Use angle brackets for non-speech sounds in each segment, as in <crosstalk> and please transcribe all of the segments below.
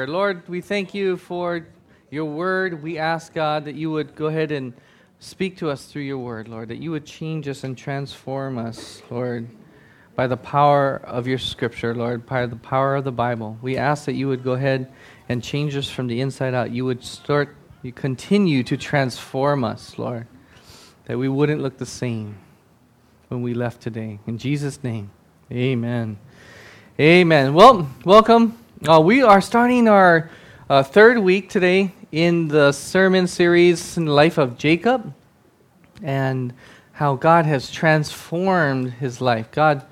Lord, we thank you for your word. We ask, God, that you would go ahead and speak to us through your word, Lord, that you would change us and transform us, Lord, by the power of your scripture, Lord, by the power of the Bible. We ask that you would go ahead and change us from the inside out. You would start, you continue to transform us, Lord, that we wouldn't look the same when we left today. In Jesus' name, amen. Amen. Well, welcome. Uh, we are starting our uh, third week today in the sermon series life of Jacob and how God has transformed his life. God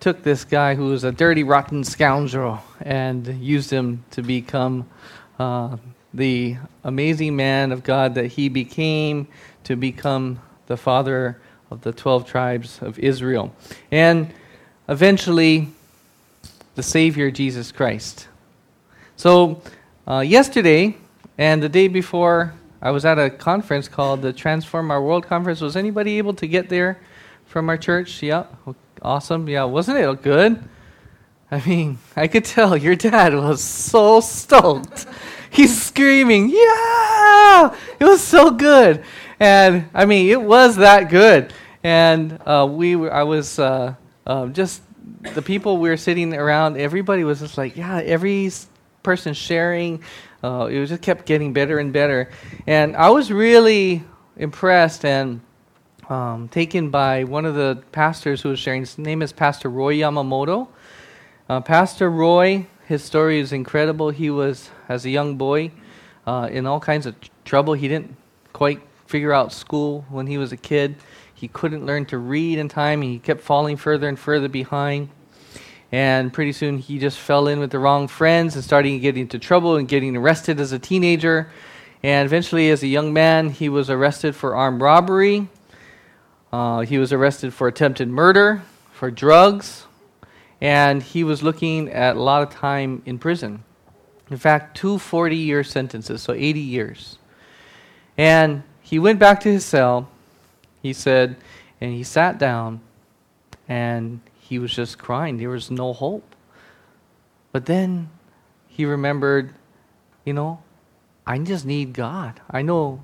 took this guy who was a dirty, rotten scoundrel and used him to become uh, the amazing man of God that he became to become the father of the 12 tribes of Israel. And eventually, the Savior, Jesus Christ. So, uh, yesterday and the day before, I was at a conference called the Transform Our World Conference. Was anybody able to get there from our church? Yeah, awesome. Yeah, wasn't it good? I mean, I could tell your dad was so stoked. He's screaming, "Yeah!" It was so good, and I mean, it was that good. And uh, we, were, I was uh, um, just the people we were sitting around. Everybody was just like, "Yeah!" Every person sharing. Uh, it just kept getting better and better. And I was really impressed and um, taken by one of the pastors who was sharing. His name is Pastor Roy Yamamoto. Uh, Pastor Roy, his story is incredible. He was, as a young boy, uh, in all kinds of trouble. He didn't quite figure out school when he was a kid. He couldn't learn to read in time. He kept falling further and further behind. And pretty soon he just fell in with the wrong friends and started getting into trouble and getting arrested as a teenager. And eventually, as a young man, he was arrested for armed robbery. Uh, he was arrested for attempted murder, for drugs, and he was looking at a lot of time in prison. In fact, two 40 year sentences, so 80 years. And he went back to his cell, he said, and he sat down and he was just crying. There was no hope. But then he remembered, you know, I just need God. I know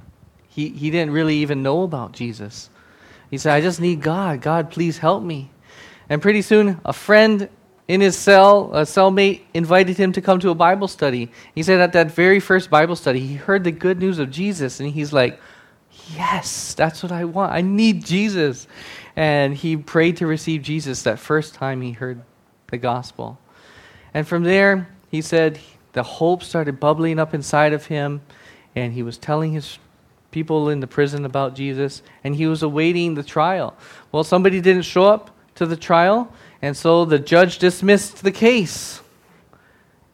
he, he didn't really even know about Jesus. He said, I just need God. God, please help me. And pretty soon, a friend in his cell, a cellmate, invited him to come to a Bible study. He said at that very first Bible study, he heard the good news of Jesus, and he's like, Yes, that's what I want. I need Jesus and he prayed to receive Jesus that first time he heard the gospel. And from there, he said the hope started bubbling up inside of him, and he was telling his people in the prison about Jesus, and he was awaiting the trial. Well, somebody didn't show up to the trial, and so the judge dismissed the case.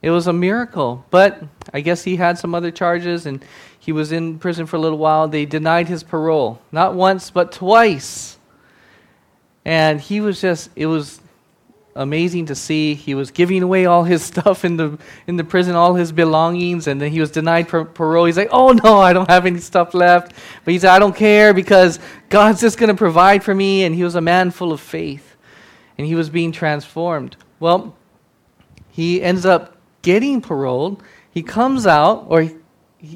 It was a miracle, but I guess he had some other charges, and he was in prison for a little while. They denied his parole, not once, but twice. And he was just, it was amazing to see. He was giving away all his <laughs> stuff in the, in the prison, all his belongings, and then he was denied par- parole. He's like, oh no, I don't have any stuff left. But he said, I don't care because God's just going to provide for me. And he was a man full of faith. And he was being transformed. Well, he ends up getting paroled. He comes out, or he,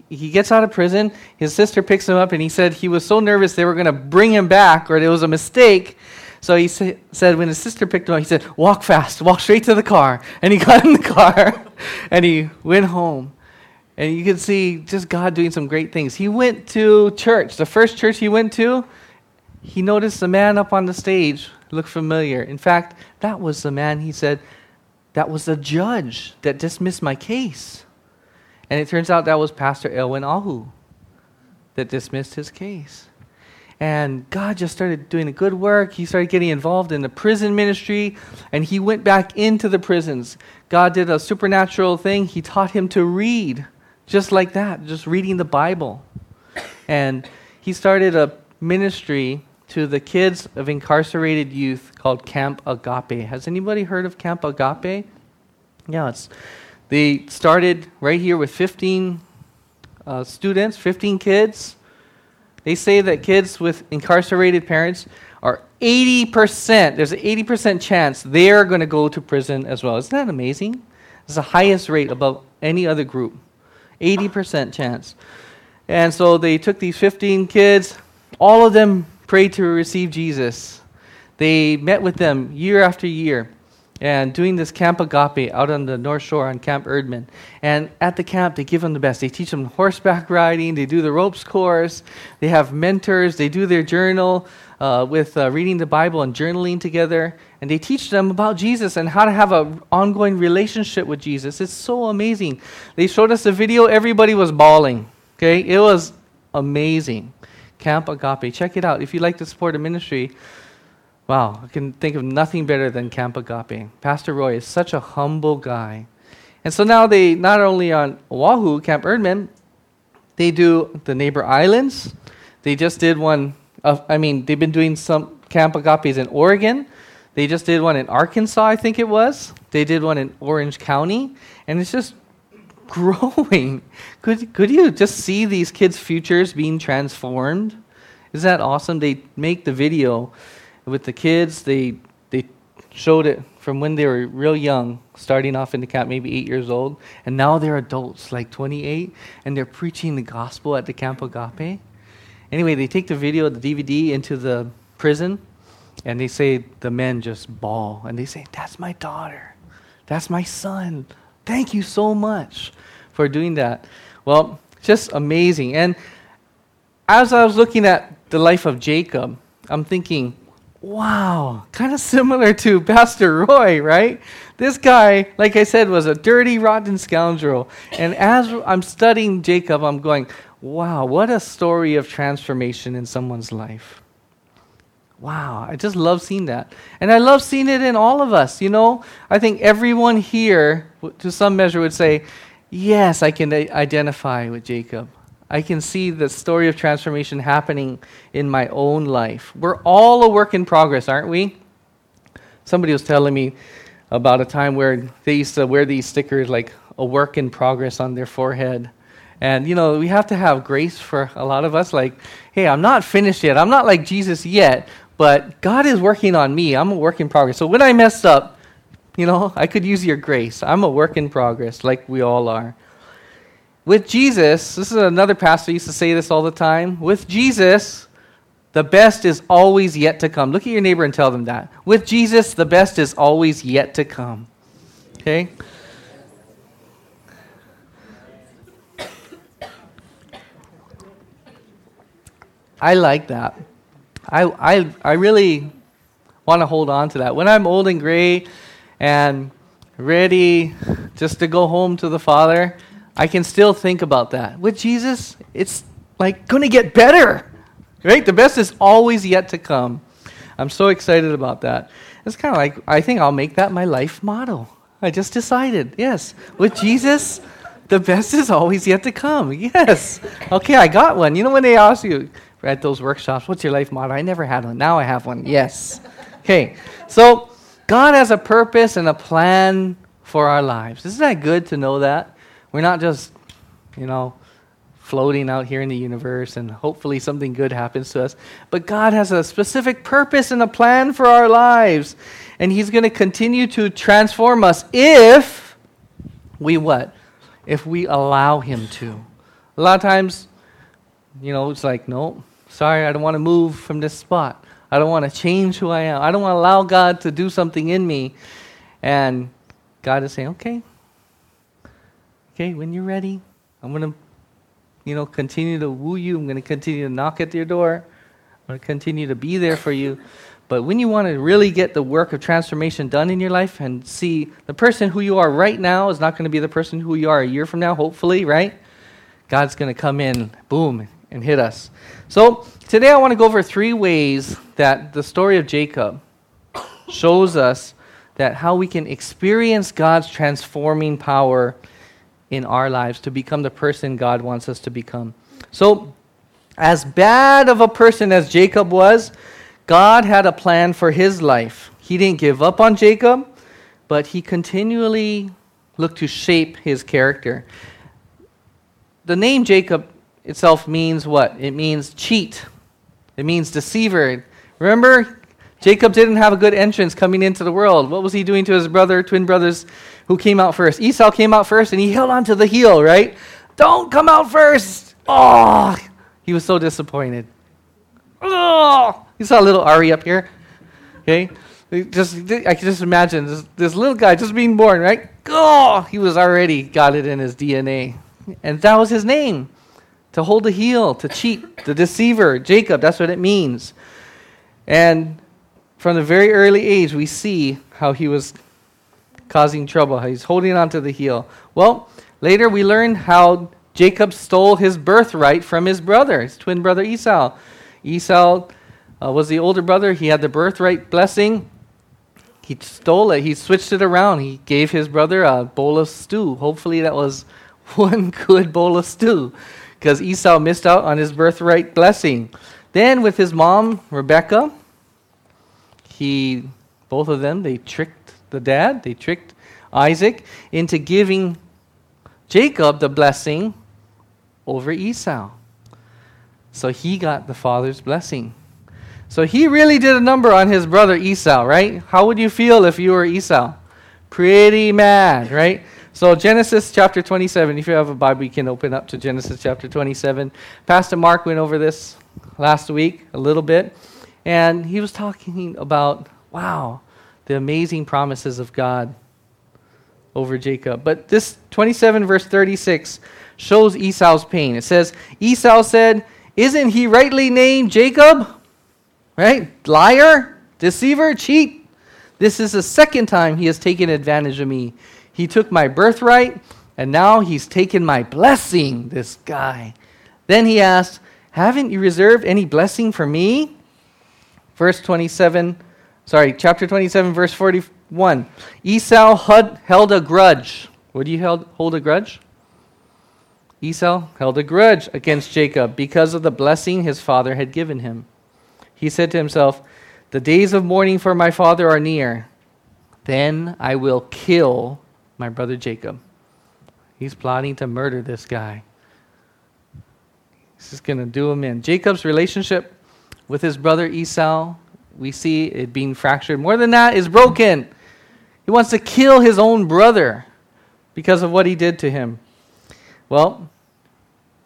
he gets out of prison. His sister picks him up, and he said he was so nervous they were going to bring him back, or it was a mistake so he sa- said, when his sister picked him up, he said, Walk fast, walk straight to the car. And he <laughs> got in the car <laughs> and he went home. And you can see just God doing some great things. He went to church. The first church he went to, he noticed the man up on the stage looked familiar. In fact, that was the man he said, that was the judge that dismissed my case. And it turns out that was Pastor Elwin Ahu that dismissed his case. And God just started doing a good work. He started getting involved in the prison ministry, and he went back into the prisons. God did a supernatural thing. He taught him to read, just like that, just reading the Bible. And he started a ministry to the kids of incarcerated youth called Camp Agape. Has anybody heard of Camp Agape? Yeah, it's, they started right here with 15 uh, students, 15 kids they say that kids with incarcerated parents are 80%, there's an 80% chance they're going to go to prison as well. Isn't that amazing? It's the highest rate above any other group. 80% chance. And so they took these 15 kids, all of them prayed to receive Jesus. They met with them year after year and doing this Camp Agape out on the North Shore on Camp Erdman. And at the camp, they give them the best. They teach them horseback <laughs> riding, they do the ropes course, they have mentors, they do their journal uh, with uh, reading the Bible and journaling together. And they teach them about Jesus and how to have an ongoing relationship with Jesus. It's so amazing. They showed us a video, everybody was bawling. Okay? It was amazing. Camp Agape. Check it out. If you'd like to support a ministry, Wow, I can think of nothing better than Camp Agape. Pastor Roy is such a humble guy. And so now they, not only on Oahu, Camp Erdman, they do the neighbor islands. They just did one, of, I mean, they've been doing some Camp Agapes in Oregon. They just did one in Arkansas, I think it was. They did one in Orange County. And it's just <laughs> growing. Could, could you just see these kids' futures being transformed? Is that awesome? They make the video with the kids, they they showed it from when they were real young, starting off in the camp, maybe eight years old, and now they're adults, like 28, and they're preaching the gospel at the Camp Agape. Anyway, they take the video, the DVD, into the prison, and they say the men just bawl, and they say, "That's my daughter, that's my son. Thank you so much for doing that." Well, just amazing. And as I was looking at the life of Jacob, I'm thinking wow, kind of similar to Pastor Roy, right? This guy, like I said, was a dirty, rotten scoundrel. And as I'm studying Jacob, I'm going, wow, what a story of transformation in someone's life. Wow, I just love seeing that. And I love seeing it in all of us. You know, I think everyone here, to some measure, would say, yes, I can identify with Jacob. I can see the story of transformation happening in my own life. We're all a work in progress, aren't we? Somebody was telling me about a time where they used to wear these stickers like a work in progress on their forehead. And, you know, we have to have grace for a lot of us. Like, hey, I'm not finished yet. I'm not like Jesus yet, but God is working on me. I'm a work in progress. So when I mess up, you know, I could use your grace. I'm a work in progress, like we all are. With Jesus, this is another pastor used to say this all the time. With Jesus, the best is always yet to come. Look at your neighbor and tell them that. With Jesus, the best is always yet to come. Okay? I like that. I, I, I really want to hold on to that. When I'm old and gray and ready just to go home to the Father, I can still think about that. With Jesus, it's like going to get better, right? The best is always yet to come. I'm so excited about that. It's kind of like, I think I'll make that my life motto. I just decided, yes. With Jesus, the best is always yet to come. Yes. Okay, I got one. You know when they ask you at those workshops, what's your life motto? I never had one. Now I have one. Yes. Okay. So God has a purpose and a plan for our lives. Isn't that good to know that? We're not just, you know, floating out here in the universe and hopefully something good happens to us. But God has a specific purpose and a plan for our lives. And He's going to continue to transform us if we what? If we allow Him to. A lot of times, you know, it's like, no, sorry, I don't want to move from this spot. I don't want to change who I am. I don't want to allow God to do something in me. And God is saying, okay, okay, when you're ready, I'm going to, you know, continue to woo you. I'm going to continue to knock at your door. I'm going to continue to be there for you. But when you want to really get the work of transformation done in your life and see the person who you are right now is not going to be the person who you are a year from now, hopefully, right? God's going to come in, boom, and hit us. So today I want to go over three ways that the story of Jacob shows us that how we can experience God's transforming power in our lives to become the person God wants us to become. So, as bad of a person as Jacob was, God had a plan for his life. He didn't give up on Jacob, but he continually looked to shape his character. The name Jacob itself means what? It means cheat, it means deceiver. Remember, Jacob didn't have a good entrance coming into the world. What was he doing to his brother, twin brothers, who came out first? Esau came out first and he held on to the heel, right? Don't come out first. Oh, he was so disappointed. Oh, you saw little Ari up here. Okay, just I can just imagine this, this little guy just being born, right? Oh, he was already got it in his DNA, and that was his name. To hold the heel, to cheat, the deceiver, Jacob. That's what it means. And from the very early age, we see how he was causing trouble, how he's holding on to the heel. Well, later we learn how Jacob stole his birthright from his brother, his twin brother Esau. Esau uh, was the older brother. He had the birthright blessing. He stole it. He switched it around. He gave his brother a bowl of stew. Hopefully, that was <laughs> one good bowl of stew because Esau missed out on his birthright blessing. Then, with his mom, Rebecca, he, both of them, they tricked the dad, they tricked Isaac into giving Jacob the blessing over Esau. So he got the father's blessing. So he really did a number on his brother Esau, right? How would you feel if you were Esau? Pretty mad, right? So Genesis chapter 27, if you have a Bible, you can open up to Genesis chapter 27. Pastor Mark went over this last week a little bit. And he was talking about, wow, the amazing promises of God over Jacob. But this 27 verse 36 shows Esau's pain. It says, Esau said, Isn't he rightly named Jacob? Right? Liar, deceiver, cheat. This is the second time he has taken advantage of me. He took my birthright, and now he's taken my blessing, this guy. Then he asked, Haven't you reserved any blessing for me? Verse 27, sorry, chapter 27, verse 41. Esau held a grudge. Do you hold a grudge? Esau held a grudge against Jacob because of the blessing his father had given him. He said to himself, The days of mourning for my father are near. Then I will kill my brother Jacob. He's plotting to murder this guy. He's just going to do him in. Jacob's relationship with his brother Esau, we see it being fractured. More than that, is broken. He wants to kill his own brother because of what he did to him. Well,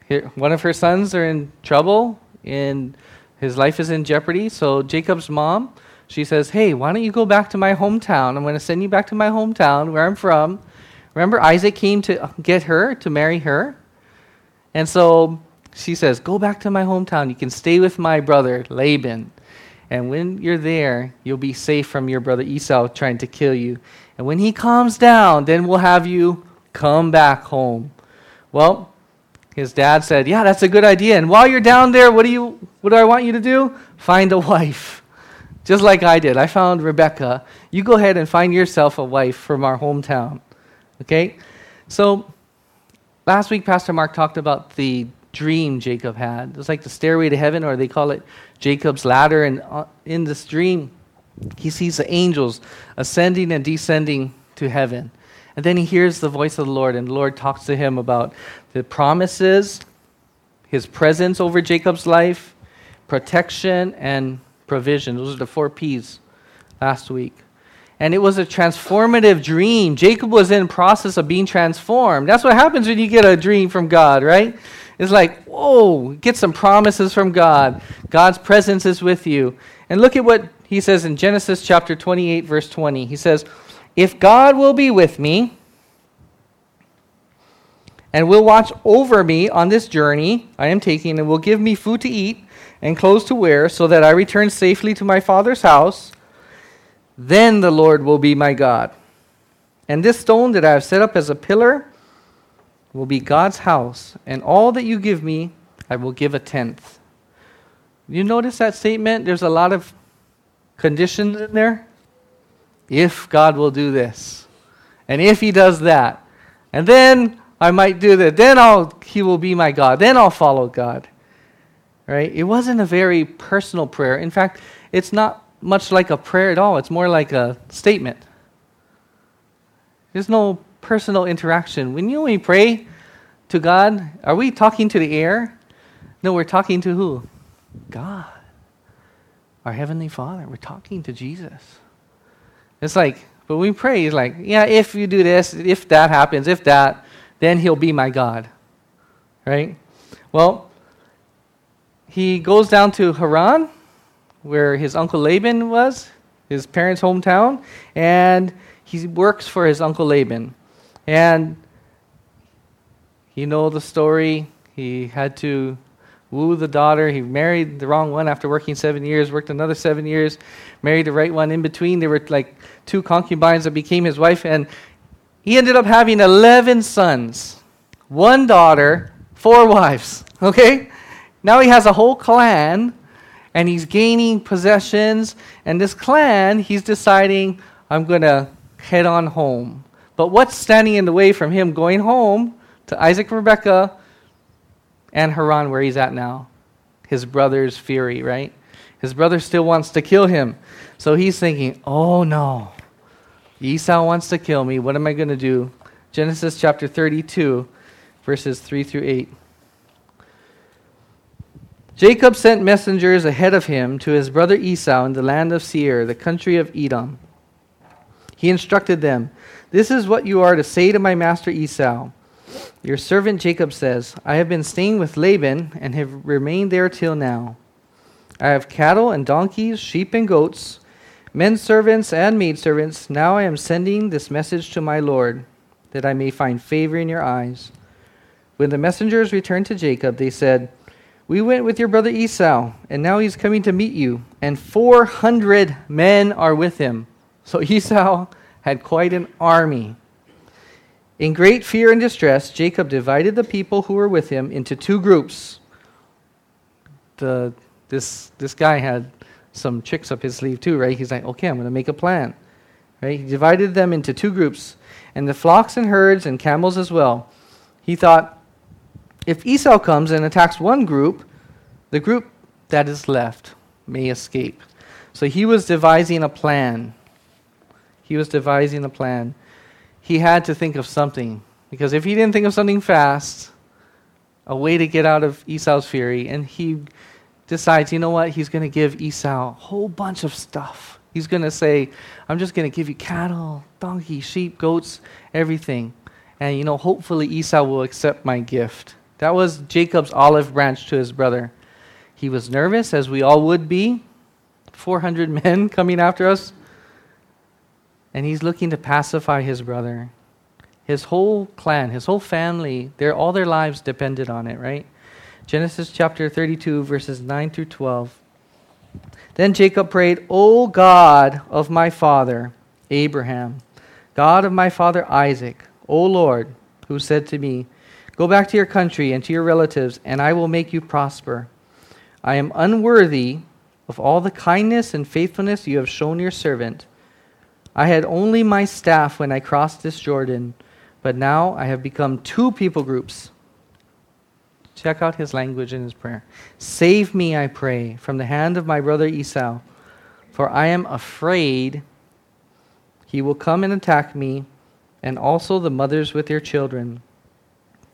here, one of her sons are in trouble, and his life is in jeopardy. So Jacob's mom, she says, "Hey, why don't you go back to my hometown? I'm going to send you back to my hometown, where I'm from." Remember, Isaac came to get her to marry her, and so she says, Go back to my hometown. You can stay with my brother, Laban. And when you're there, you'll be safe from your brother Esau trying to kill you. And when he calms down, then we'll have you come back home. Well, his dad said, Yeah, that's a good idea. And while you're down there, what do, you, what do I want you to do? Find a wife. Just like I did. I found Rebecca. You go ahead and find yourself a wife from our hometown. Okay? So, last week, Pastor Mark talked about the dream Jacob had. It was like the stairway to heaven, or they call it Jacob's ladder. And uh, in this dream, he sees the angels ascending and descending to heaven. And then he hears the voice of the Lord, and the Lord talks to him about the promises, his presence over Jacob's life, protection, and provision. Those are the four P's last week. And it was a transformative dream. Jacob was in process of being transformed. That's what happens when you get a dream from God, right? It's like, whoa, get some promises from God. God's presence is with you. And look at what he says in Genesis chapter 28, verse 20. He says, If God will be with me and will watch over me on this journey I am taking, and will give me food to eat and clothes to wear, so that I return safely to my father's house, then the Lord will be my God. And this stone that I have set up as a pillar will be God's house, and all that you give me, I will give a tenth. You notice that statement? There's a lot of conditions in there. If God will do this, and if He does that, and then I might do that, then I'll, He will be my God, then I'll follow God. Right? It wasn't a very personal prayer. In fact, it's not much like a prayer at all, it's more like a statement. There's no personal interaction. When you we pray to God, are we talking to the air? No, we're talking to who? God. our Heavenly Father. We're talking to Jesus. It's like, but we pray, he's like, yeah, if you do this, if that happens, if that, then he'll be my God. Right? Well, he goes down to Haran, where his uncle Laban was, his parents' hometown, and he works for his uncle Laban. And you know the story. He had to woo the daughter. He married the wrong one after working seven years, worked another seven years, married the right one in between. There were like two concubines that became his wife, and he ended up having 11 sons, one daughter, four wives. <laughs> Okay? Now he has a whole clan, and he's gaining possessions, and this clan, he's deciding, I'm going to head on home. But what's standing in the way from him going home to Isaac and Rebekah? and Haran, where he's at now. His brother's fury, right? His brother still wants to kill him. So he's thinking, oh no, Esau wants to kill me. What am I going to do? Genesis chapter 32, verses 3 through 8. Jacob sent messengers ahead of him to his brother Esau in the land of Seir, the country of Edom. He instructed them, This is what you are to say to my master Esau. Your servant Jacob says, I have been staying with Laban and have remained there till now. I have cattle and donkeys, sheep and goats, men servants and maid servants. Now I am sending this message to my Lord, that I may find favor in your eyes. When the messengers returned to Jacob, they said, We went with your brother Esau, and now he's coming to meet you, and 400 men are with him. So <laughs> Esau had quite an army. In great fear and distress, Jacob divided the people who were with him into two groups. The, this, this guy had some tricks up his sleeve too, right? He's like, okay, I'm going to make a plan. Right? He divided them into two groups, and the flocks and herds and camels as well. He thought, if Esau comes and attacks one group, the group that is left may escape. So he was devising a plan. He was devising a plan he had to think of something. Because if he didn't think of something fast, a way to get out of Esau's fury, and he decides, you know what, he's going to give Esau a whole bunch of stuff. He's going to say, I'm just going to give you cattle, donkey, sheep, goats, everything. And, you know, hopefully Esau will accept my gift. That was Jacob's olive branch to his brother. He was nervous, as we all would be. 400 <laughs> men coming after us and he's looking to pacify his brother. His whole clan, his whole family, their, all their lives depended on it, right? Genesis chapter 32, verses 9 through 12. Then Jacob prayed, O God of my father Abraham, God of my father Isaac, O Lord, who said to me, Go back to your country and to your relatives, and I will make you prosper. I am unworthy of all the kindness and faithfulness you have shown your servant. I had only my staff when I crossed this Jordan, but now I have become two people groups. Check out his language in his prayer. Save me, I pray, from the hand of my brother Esau, for I am afraid he will come and attack me, and also the mothers with their children.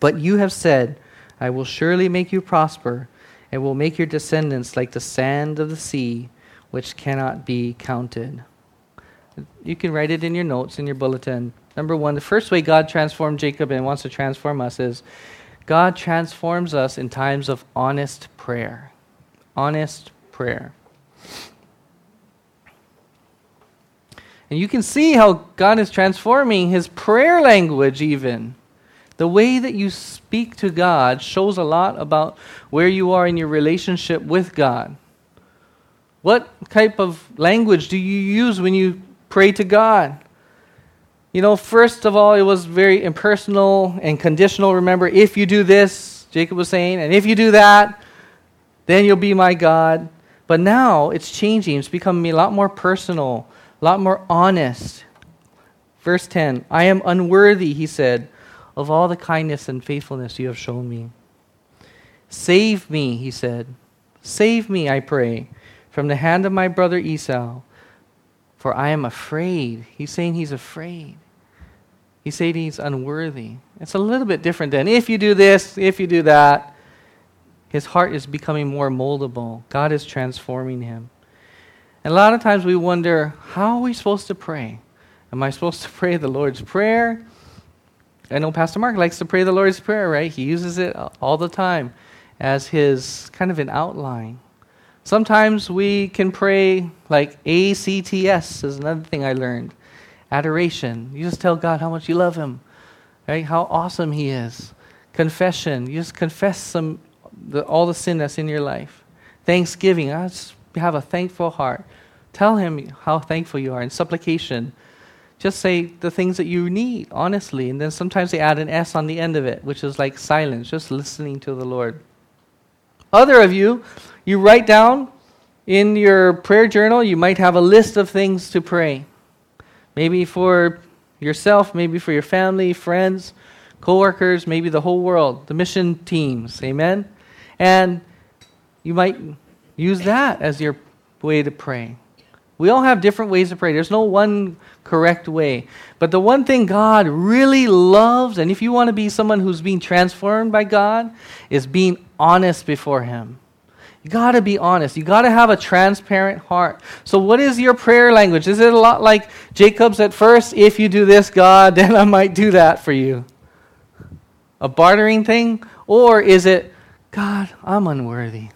But you have said, I will surely make you prosper, and will make your descendants like the sand of the sea, which cannot be counted. You can write it in your notes, in your bulletin. Number one, the first way God transformed Jacob and wants to transform us is God transforms us in times of honest prayer. Honest prayer. And you can see how God is transforming his prayer language, even. The way that you speak to God shows a lot about where you are in your relationship with God. What type of language do you use when you pray to God. You know, first of all, it was very impersonal and conditional. Remember, if you do this, Jacob was saying, and if you do that, then you'll be my God. But now it's changing. It's becoming a lot more personal, a lot more honest. Verse 10 I am unworthy, he said, of all the kindness and faithfulness you have shown me. Save me, he said. Save me, I pray, from the hand of my brother Esau for I am afraid. He's saying he's afraid. He's saying he's unworthy. It's a little bit different than if you do this, if you do that. His heart is becoming more moldable. God is transforming him. And a lot of times we wonder, how are we supposed to pray? Am I supposed to <laughs> pray the Lord's Prayer? I know Pastor Mark likes to pray the Lord's Prayer, right? He uses it all the time as his kind of an outline. Sometimes we can pray like ACTS is another thing I learned. Adoration. You just tell God how much you love him, right? How awesome he is. Confession. You just confess some the, all the sin that's in your life. Thanksgiving. I just have a thankful heart. Tell him how thankful you are. In supplication, just say the things that you need, honestly. And then sometimes they add an S on the end of it, which is like silence, just listening to the Lord. Other of you, you write down in your prayer journal, you might have a list of things to pray. Maybe for yourself, maybe for your family, friends, coworkers, maybe the whole world, the mission teams. Amen? And you might use that as your way to pray. We all have different ways to pray. There's no one correct way. But the one thing God really loves, and if you want to be someone who's being transformed by God, is being honest before Him. You got to be honest. You got to have a transparent heart. So, what is your prayer language? Is it a lot like Jacob's at first? If you do this, God, <laughs> then I might do that for you. A bartering thing? Or is it, God, I'm unworthy.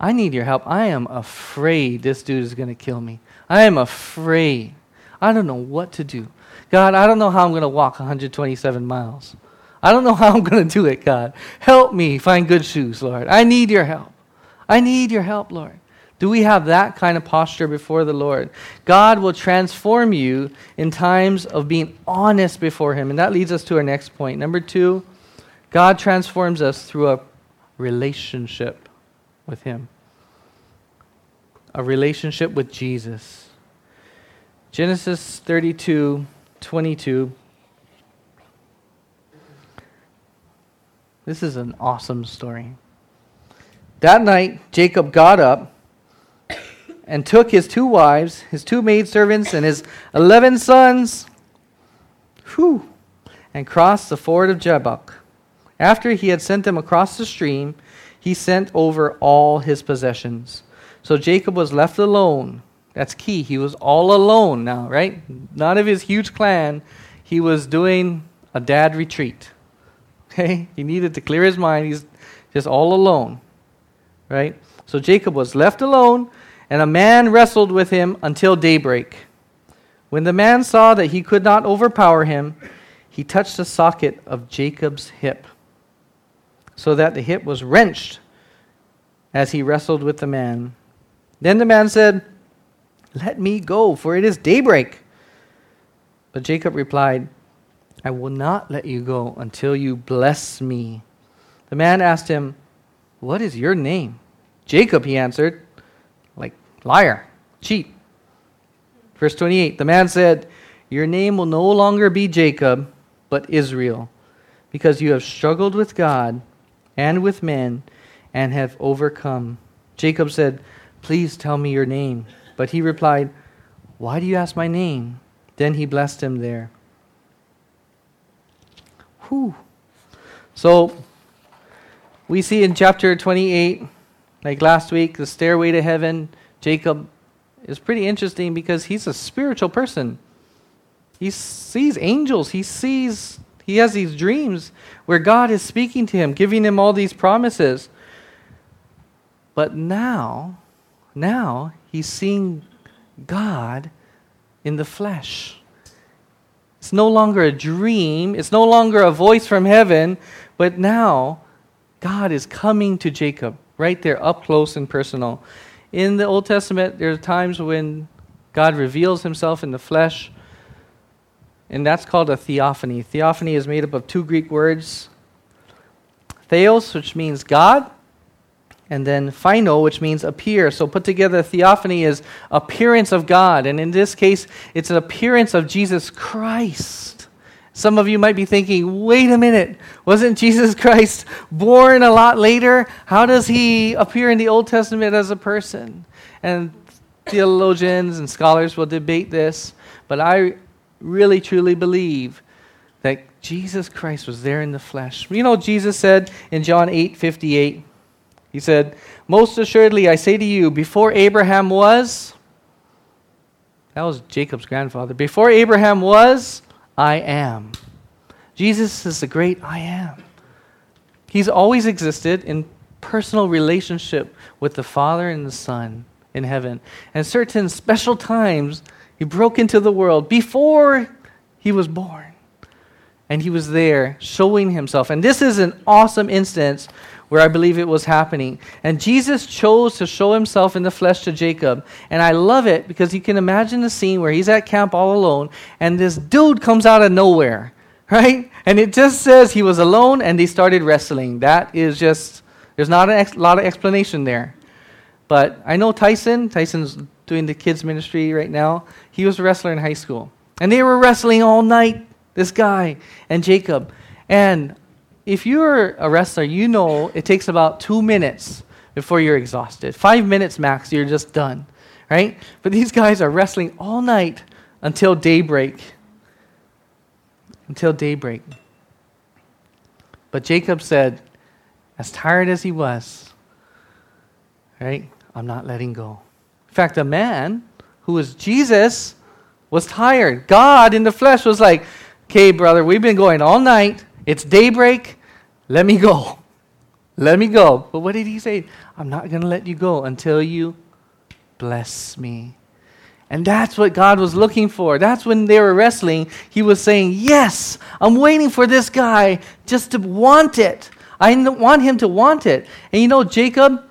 I need your help. I am afraid this dude is going to kill me. I am afraid. I don't know what to do. God, I don't know how I'm going to walk 127 miles. I don't know how I'm going to do it, God. Help me find good shoes, Lord. I need your help. I need your help, Lord. Do we have that kind of posture before the Lord? God will transform you in times of being honest before Him. And that leads us to our next point. Number two, God transforms us through a relationship with Him, a relationship with Jesus. Genesis 32 22. This is an awesome story. That night, Jacob got up and took his two wives, his two maidservants, and his eleven sons, whew, and crossed the ford of Jabbok. After he had sent them across the stream, he sent over all his possessions. So Jacob was left alone. That's key. He was all alone now, right? None of his huge clan. He was doing a dad retreat. <laughs> Okay? He needed to clear his mind. He's just all alone. Right? So Jacob was left alone, and a man wrestled with him until daybreak. When the man saw that he could not overpower him, he touched the socket of Jacob's hip so that the hip was wrenched as he wrestled with the man. Then the man said, Let me go, for it is daybreak. But Jacob replied, I will not let you go until you bless me. The man asked him, What is your name? Jacob, he answered, like liar, cheat. Verse 28 The man said, Your name will no longer be Jacob, but Israel, because you have struggled with God and with men and have overcome. Jacob said, Please tell me your name. But he replied, Why do you ask my name? Then he blessed him there. Whew. So we see in chapter 28, like last week, the stairway to heaven, Jacob is pretty interesting because he's a spiritual person. He sees angels, he sees he has these dreams where God is speaking to him, giving him all these promises. But now, now he's seeing God in the flesh. It's no longer a dream, it's no longer a voice from heaven, but now God is coming to Jacob right there, up close and personal. In the Old Testament, there are times when God reveals himself in the flesh and that's called a theophany. Theophany is made up of two Greek words theos, which means God, and then phaino, which means appear. So put together, theophany is appearance of God. And in this case, it's an appearance of Jesus Christ. Some of you might be thinking, wait a minute, wasn't Jesus Christ born a lot later? How does he appear in the Old Testament as a person? And theologians and scholars will debate this, but I really truly believe that Jesus Christ was there in the flesh. You know, Jesus said in John 8 58, He said, Most assuredly, I say to you, before Abraham was, That was Jacob's grandfather. Before Abraham was, I am. Jesus is the great I am. He's always existed in personal relationship with the Father and the Son in heaven. And certain special times, he broke into the world before he was born. And he was there showing himself. And this is an awesome instance where I believe it was happening. And Jesus chose to show himself in the flesh to Jacob. And I love it because you can imagine the scene where he's at camp all alone, and this dude comes out of nowhere, <laughs> right? And it just says he was alone and they started wrestling. That is just, there's not a ex- lot of explanation there. But I know Tyson, Tyson's doing the kids' ministry right now. He was a wrestler in high school. And they were wrestling all night, this guy and Jacob. And if you're a wrestler, you know it takes about two minutes before you're exhausted. Five minutes max, you're just done, right? But these guys are wrestling all night until daybreak. Until daybreak. But Jacob said, as tired as he was, right, I'm not letting go. In fact, the man who was Jesus was tired. God in the flesh was like, okay, brother, we've been going all night. It's daybreak. Let me go. Let me go. But what did he say? I'm not going to let you go until you bless me. And that's what God was looking for. That's when they were wrestling. He was saying, Yes, I'm waiting for this guy just to want it. I want him to want it. And you know, Jacob,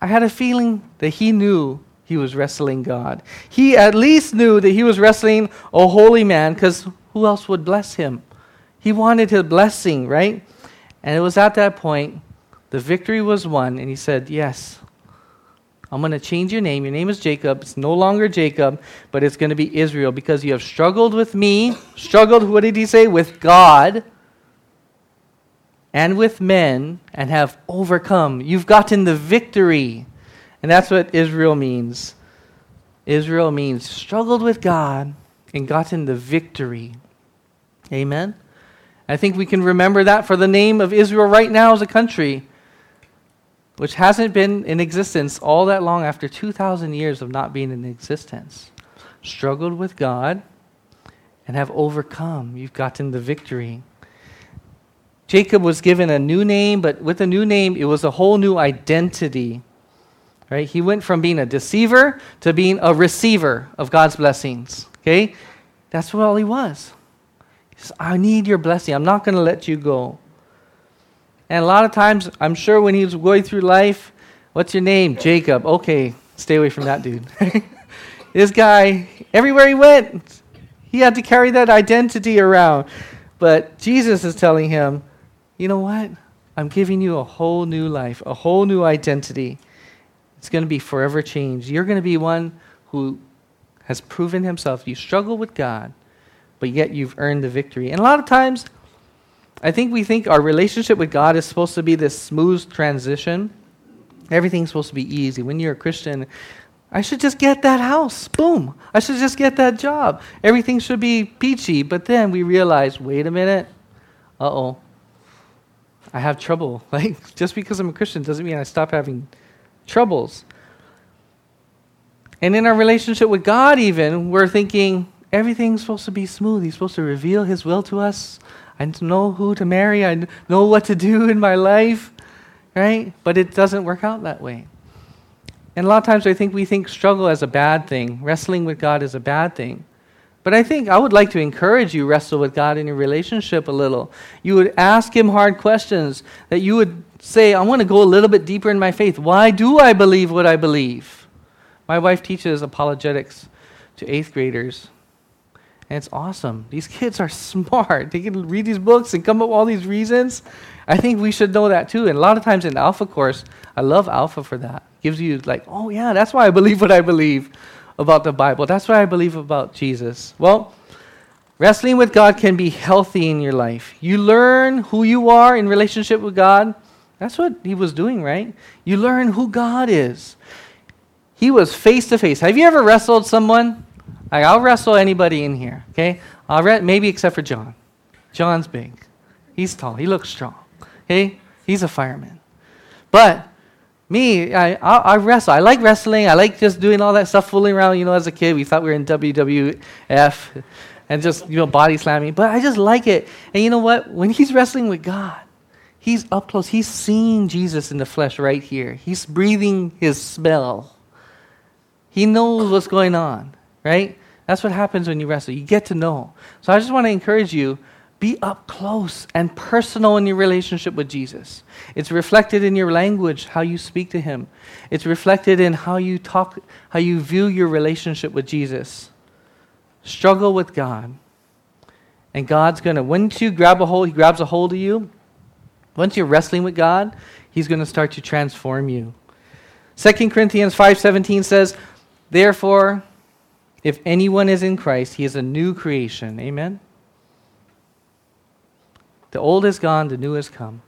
I had a feeling that he knew he was wrestling God. He at least knew that he was wrestling a holy man because who else would bless him? He wanted his blessing, right? And it was at that point the victory was won, and he said, Yes, I'm going to change your name. Your name is Jacob. It's no longer Jacob, but it's going to be Israel because you have struggled with me. Struggled, what did he say? With God and with men and have overcome. You've gotten the victory. And that's what Israel means. Israel means struggled with God and gotten the victory. Amen? I think we can remember that for the name of Israel right now as a country, which hasn't been in existence all that long after 2,000 years of not being in existence. Struggled with God and have overcome. You've gotten the victory. Jacob was given a new name, but with a new name, it was a whole new identity. Right? He went from being a deceiver to being a receiver of God's blessings. Okay? That's what all he was. I need your blessing. I'm not going to let you go. And a lot of times, I'm sure when he was going through life, what's your name? Jacob. Okay, stay away from that dude. <laughs> this guy, everywhere he went, he had to carry that identity around. But Jesus is telling him, you know what? I'm giving you a whole new life, a whole new identity. It's going to be forever changed. You're going to be one who has proven himself. You struggle with God, but yet you've earned the victory. And a lot of times, I think we think our relationship with God is supposed to be this smooth transition. Everything's supposed to be easy. When you're a Christian, I should just get that house. Boom. I should just get that job. Everything should be peachy. But then we realize wait a minute. Uh oh. I have trouble. <laughs> Like, just because I'm a Christian doesn't mean I stop having troubles. And in our relationship with God, even, we're thinking, everything's supposed to be smooth. He's supposed to reveal His will to us. I know who to marry. I know what to do in my life, right? But it doesn't work out that way. And a lot of times I think we think struggle as a bad thing. Wrestling with God is a bad thing. But I think I would like to encourage you wrestle with God in your relationship a little. You would ask him hard questions that you would say, I want to go a little bit deeper in my faith. Why do I believe what I believe? My wife teaches apologetics to eighth graders. And it's awesome. These kids are <laughs> smart. They can read these books and come up with all these reasons. I think we should know that too. And a lot of times in Alpha course, I love Alpha for that. It gives you like, oh yeah, that's why I believe what I believe about the Bible. That's what I believe about Jesus. Well, wrestling with God can be healthy in your life. You learn who you are in relationship with God. That's what he was doing, right? You learn who God is. He was face to face. Have you ever wrestled someone? I'll wrestle anybody in here, okay? I'll re- maybe except for John. John's big. He's tall. He looks strong. Okay? He's a fireman. But Me, I, I, I, wrestle. I like wrestling. I like just doing all that stuff, fooling around. You know, as a kid, we thought we were in WWF and just, you know, body slamming. But I just like it. And you know what? When he's wrestling with God, he's up close. He's seeing Jesus in the flesh right here. He's breathing his smell. He knows what's going on, right? That's what happens when you wrestle. You get to know. So I just want to encourage you be up close and personal in your relationship with Jesus. It's reflected in your language, how you speak to him. It's reflected in how you talk, how you view your relationship with Jesus. Struggle with God. And God's going to, once you grab a hold, he grabs a hold of you. Once you're wrestling with God, he's going to start to transform you. 2 Corinthians 5:17 says, "Therefore, if anyone is in Christ, he is a new creation." Amen. The old is gone, the new has come.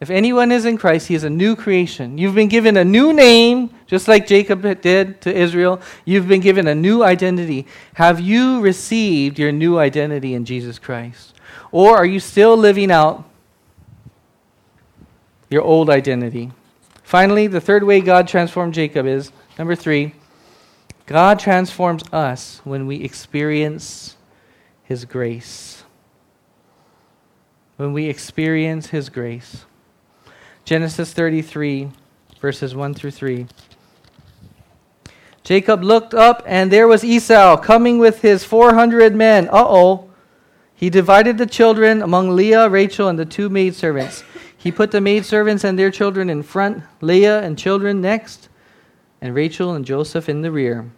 If anyone is in Christ, he is a new creation. You've been given a new name, just like Jacob did to Israel. You've been given a new identity. Have you received your new identity in Jesus Christ? Or are you still living out your old identity? Finally, the third way God transformed Jacob is number three, God transforms us when we experience his grace when we experience His grace. Genesis 33, verses 1 through 3. Jacob looked up, and there was Esau coming with his 400 men. Uh oh. He divided the children among Leah, Rachel, and the two maidservants. He put the maidservants and their children in front, Leah and children next, and Rachel and Joseph in the rear.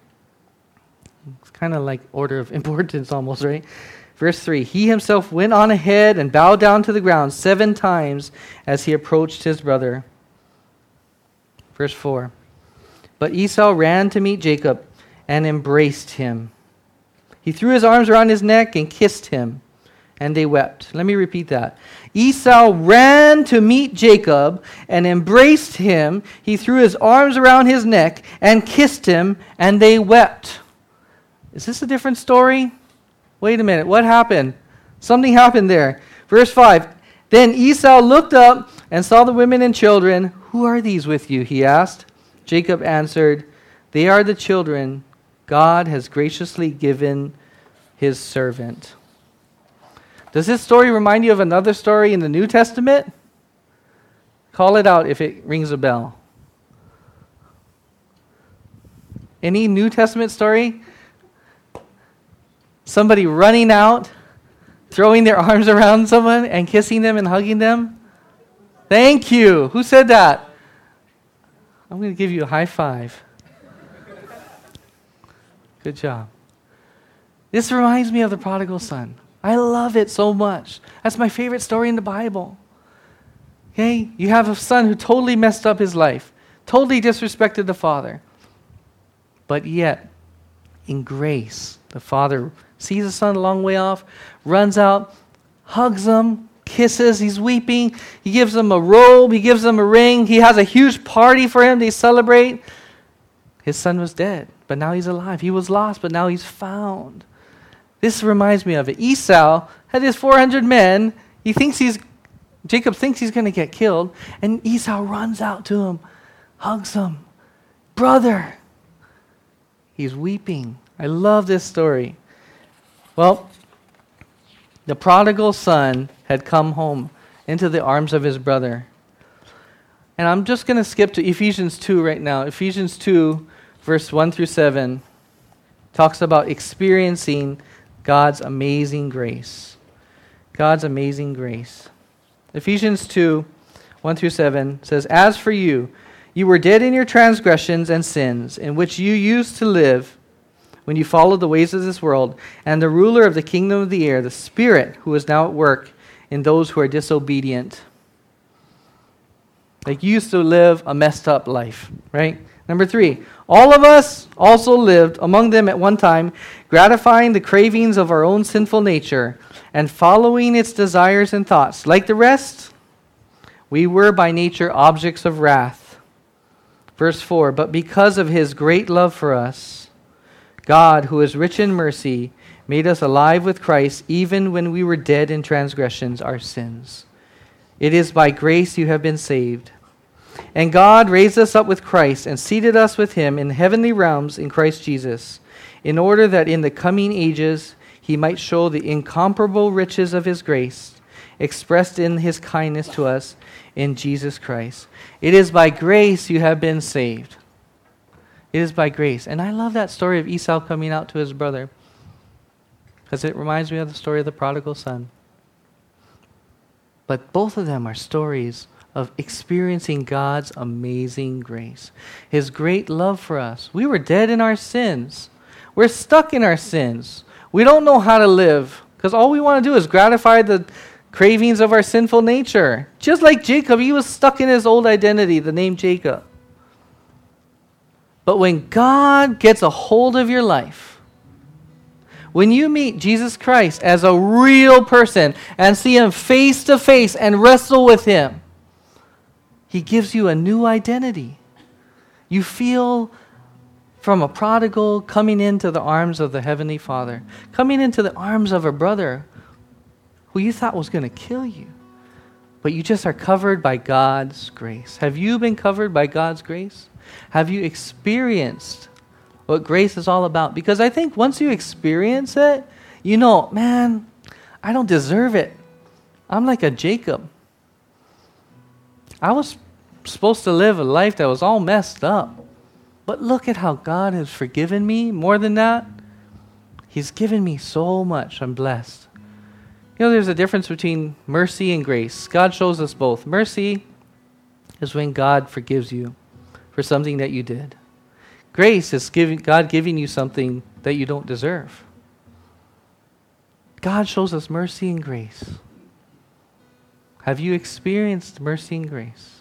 It's kind of like order of <laughs> importance almost, right? Verse 3 He himself went on ahead and bowed down to the ground seven times as he approached his brother. Verse 4 But Esau ran to meet Jacob and embraced him. He threw his arms around his neck and kissed him, and they wept. Let me repeat that. Esau ran to meet Jacob and embraced him. He threw his arms around his neck and kissed him, and they wept. Is this a different story? Wait a minute, what happened? Something happened there. Verse 5 Then Esau looked up and saw the women and children. Who are these with you? he asked. Jacob answered, They are the children God has graciously given his servant. Does this story remind you of another story in the New Testament? Call it out if it rings a bell. Any New Testament story? somebody running out, throwing their arms around someone and kissing them and hugging them? Thank you. Who said that? I'm going to give you a high five. Good job. This reminds me of the prodigal son. I love it so much. That's my favorite story in the Bible. Okay? You have a son who totally messed up his life, totally disrespected the father. But yet, in grace, the father sees the son a long way off, runs out, hugs him, kisses, he's weeping. He gives him a robe, he gives him a ring. He has a huge party for him. They celebrate. His son was dead, but now he's alive. He was lost, but now he's found. This reminds me of it. Esau had his 400 men. He thinks he's, Jacob thinks he's going to get killed, and Esau runs out to him, hugs him. Brother. He's weeping. I love this story. Well, the prodigal son had come home into the arms of his brother. And I'm just going to skip to Ephesians 2 right now. Ephesians 2, verse 1 through 7, talks about experiencing God's amazing grace. God's amazing grace. Ephesians 2, 1 through 7 says, As for you, you were dead in your transgressions and sins, in which you used to live when you followed the ways of this world, and the ruler of the kingdom of the air, the Spirit who is now at work in those who are disobedient. Like you used to live a messed up life, right? Number three, all of us also lived among them at one time, gratifying the cravings of our own sinful nature and following its desires and thoughts. Like the rest, we were by nature objects of wrath. Verse 4 But because of his great love for us, God, who is rich in mercy, made us alive with Christ even when we were dead in transgressions, our sins. It is by grace you have been saved. And God raised us up with Christ and seated us with him in heavenly realms in Christ Jesus, in order that in the coming ages he might show the incomparable riches of his grace, expressed in his kindness to us in Jesus Christ. It is by grace you have been saved. It is by grace. And I love that story of Esau coming out to his brother because it reminds me of the story of the prodigal son. But both of them are stories of experiencing God's amazing grace, His great love for us. We were dead in our sins, we're stuck in our sins. We don't know how to live because all we want to do is gratify the cravings of our sinful nature. Just like Jacob, he was stuck in his old identity, the name Jacob. But when God gets a hold of your life, when you meet Jesus Christ as a real person and see him face to face and wrestle with him, he gives you a new identity. You feel from a prodigal coming into the arms of the Heavenly Father, coming into the arms of a brother who you thought was going to kill you. But you just are covered by God's grace. Have you been covered by God's grace? Have you experienced what grace is all about? Because I think once you experience it, you know, man, I don't deserve it. I'm like a Jacob. I was supposed to live a life that was all messed up. But look at how God has forgiven me. More than that, He's given me so much. I'm blessed. You know, there's a difference between mercy and grace. God shows us both. Mercy is when God forgives you for something that you did. Grace is giving, God giving you something that you don't deserve. God shows us mercy and grace. Have you experienced mercy and grace?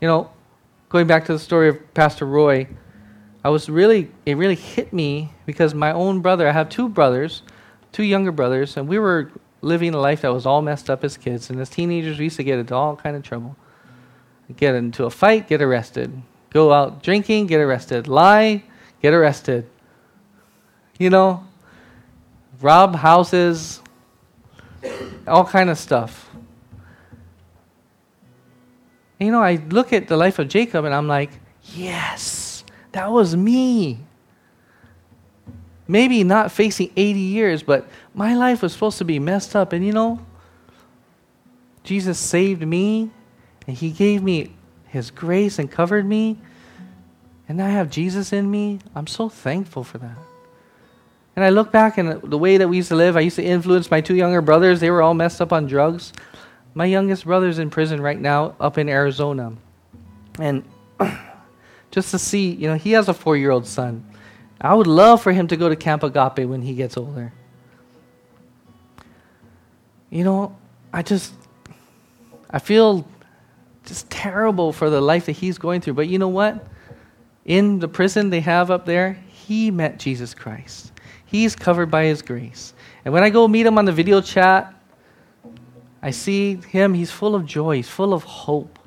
You know, going back to the story of Pastor Roy, I was really, it really hit me because my own brother, I have two brothers, two younger brothers, and we were living a life that was all messed up as kids. And as teenagers, we used to get into all kind of trouble. Get into a fight, get arrested. Go out drinking, get arrested. Lie, get arrested. You know, rob houses, all kind of stuff you know, I look at the life of Jacob and I'm like, yes, that was me. Maybe not facing 80 years, but my life was supposed to be messed up. And you know, Jesus saved me and He gave me His grace and covered me. And I have Jesus in me. I'm so thankful for that. And I look back and the way that we used to live, I used to influence my two younger brothers. They were all messed up on drugs. My youngest brother's in prison right now up in Arizona. And <clears throat> just to see, you know, he has a four year old son. I would love for him to go to Camp Agape when he gets older. You know, I just, I feel just terrible for the life that he's going through. But you know what? In the prison they have up there, he met Jesus Christ. He's covered by his grace. And when I go meet him on the video chat, I see him, he's full of joy, he's full of hope.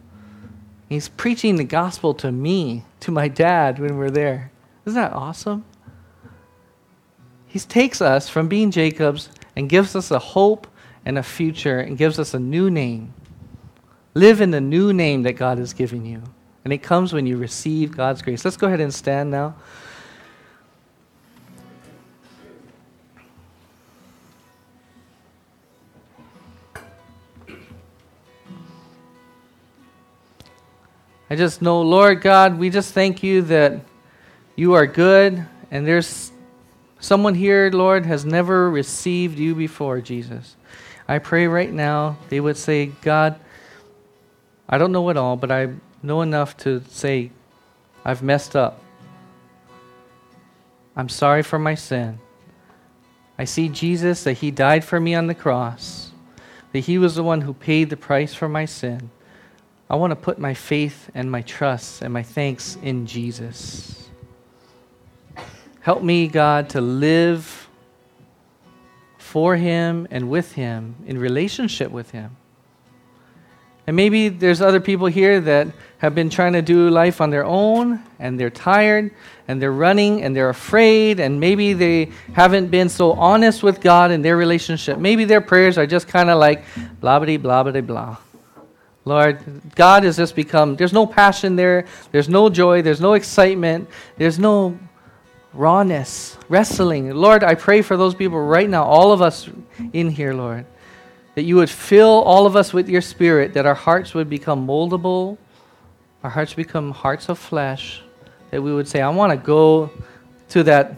He's preaching the gospel to me, to my dad when we're there. Isn't that awesome? He takes us from being Jacob's and gives us a hope and a future and gives us a new name. Live in the new name that God has given you. And it comes when you receive God's grace. Let's go ahead and stand now. I just know, Lord God, we just thank you that you are good and there's someone here, Lord, has never received you before, Jesus. I pray right now they would say, God, I don't know it all, but I know enough to say, I've messed up. I'm sorry for my sin. I see Jesus, that He died for me on the cross, that He was the one who paid the price for my sin. I want to put my faith and my trust and my thanks in Jesus. Help me, God, to live for Him and with Him, in relationship with Him. And maybe there's other people here that have been trying to do life on their own and they're tired and they're running and they're afraid and maybe they haven't been so honest with God in their relationship. Maybe their prayers are just kind of like blah blah blah blah blah. Lord, God has just become, there's no passion there, there's no joy, there's no excitement, there's no rawness, wrestling. Lord, I pray for those people right now, all of us in here, Lord, that you would fill all of us with your spirit, that our hearts would become moldable, our hearts become hearts of flesh, that we would say, I want to go to that,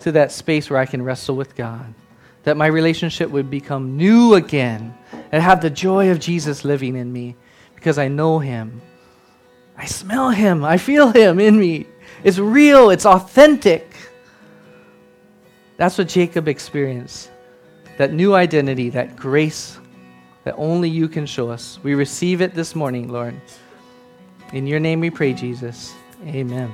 to that space where I can wrestle with God. That my relationship would become new again and have the joy of Jesus living in me because I know him. I smell him. I feel him in me. It's real, it's authentic. That's what Jacob experienced. That new identity, that grace that only you can show us. We receive it this morning, Lord. In your name we pray, Jesus. Amen.